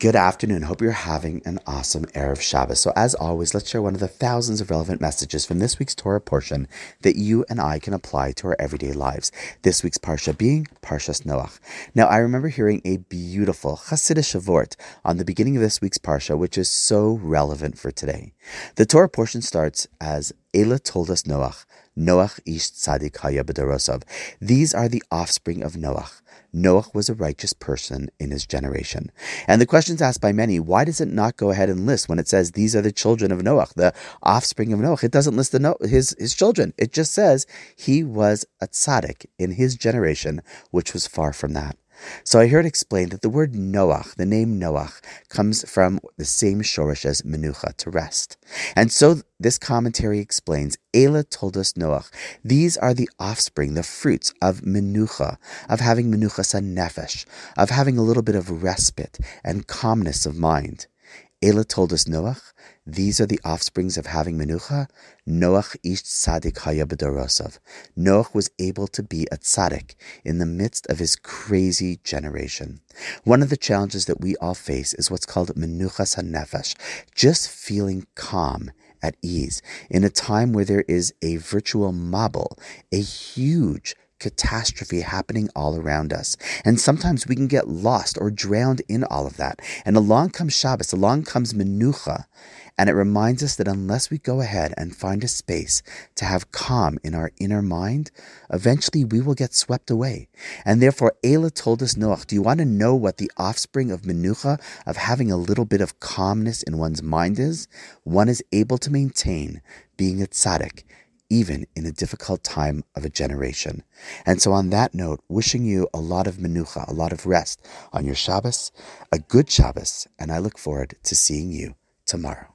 Good afternoon. Hope you're having an awesome Erev Shabbos. So, as always, let's share one of the thousands of relevant messages from this week's Torah portion that you and I can apply to our everyday lives. This week's Parsha being Parshas Noach. Now, I remember hearing a beautiful Chassidishe vort on the beginning of this week's Parsha, which is so relevant for today. The Torah portion starts as Eileh toldos Noach, Noach ish tzadik haya b'dorosav. These are the offspring of Noach. Noach was a righteous person in his generation. And the question's asked by many, why does it not go ahead and list when it says these are the children of Noach, the offspring of Noach? It doesn't list the no- his, his children. It just says he was a tzaddik in his generation, which was far from that. So I heard explained that the word Noach, the name Noach, comes from the same shorish as menucha, to rest. And so this commentary explains, Eileh toldos Noach, these are the offspring, the fruits of menucha, of having menuchas nefesh, of having a little bit of respite and calmness of mind. Eileh toldos Noach, these are the offsprings of having menucha. Noach ish tzadik haya. Noach was able to be a tzaddik in the midst of his crazy generation. One of the challenges that we all face is what's called menuchas hanefesh, just feeling calm at ease in a time where there is a virtual mabul, a huge catastrophe happening all around us. And sometimes we can get lost or drowned in all of that. And along comes Shabbos, along comes Menucha, and it reminds us that unless we go ahead and find a space to have calm in our inner mind, eventually we will get swept away. And therefore, Eileh toldos, Noach, do you want to know what the offspring of Menucha, of having a little bit of calmness in one's mind is? One is able to maintain being a tzaddik even in a difficult time of a generation. And so, on that note, wishing you a lot of menucha, a lot of rest on your Shabbos, a good Shabbos, and I look forward to seeing you tomorrow.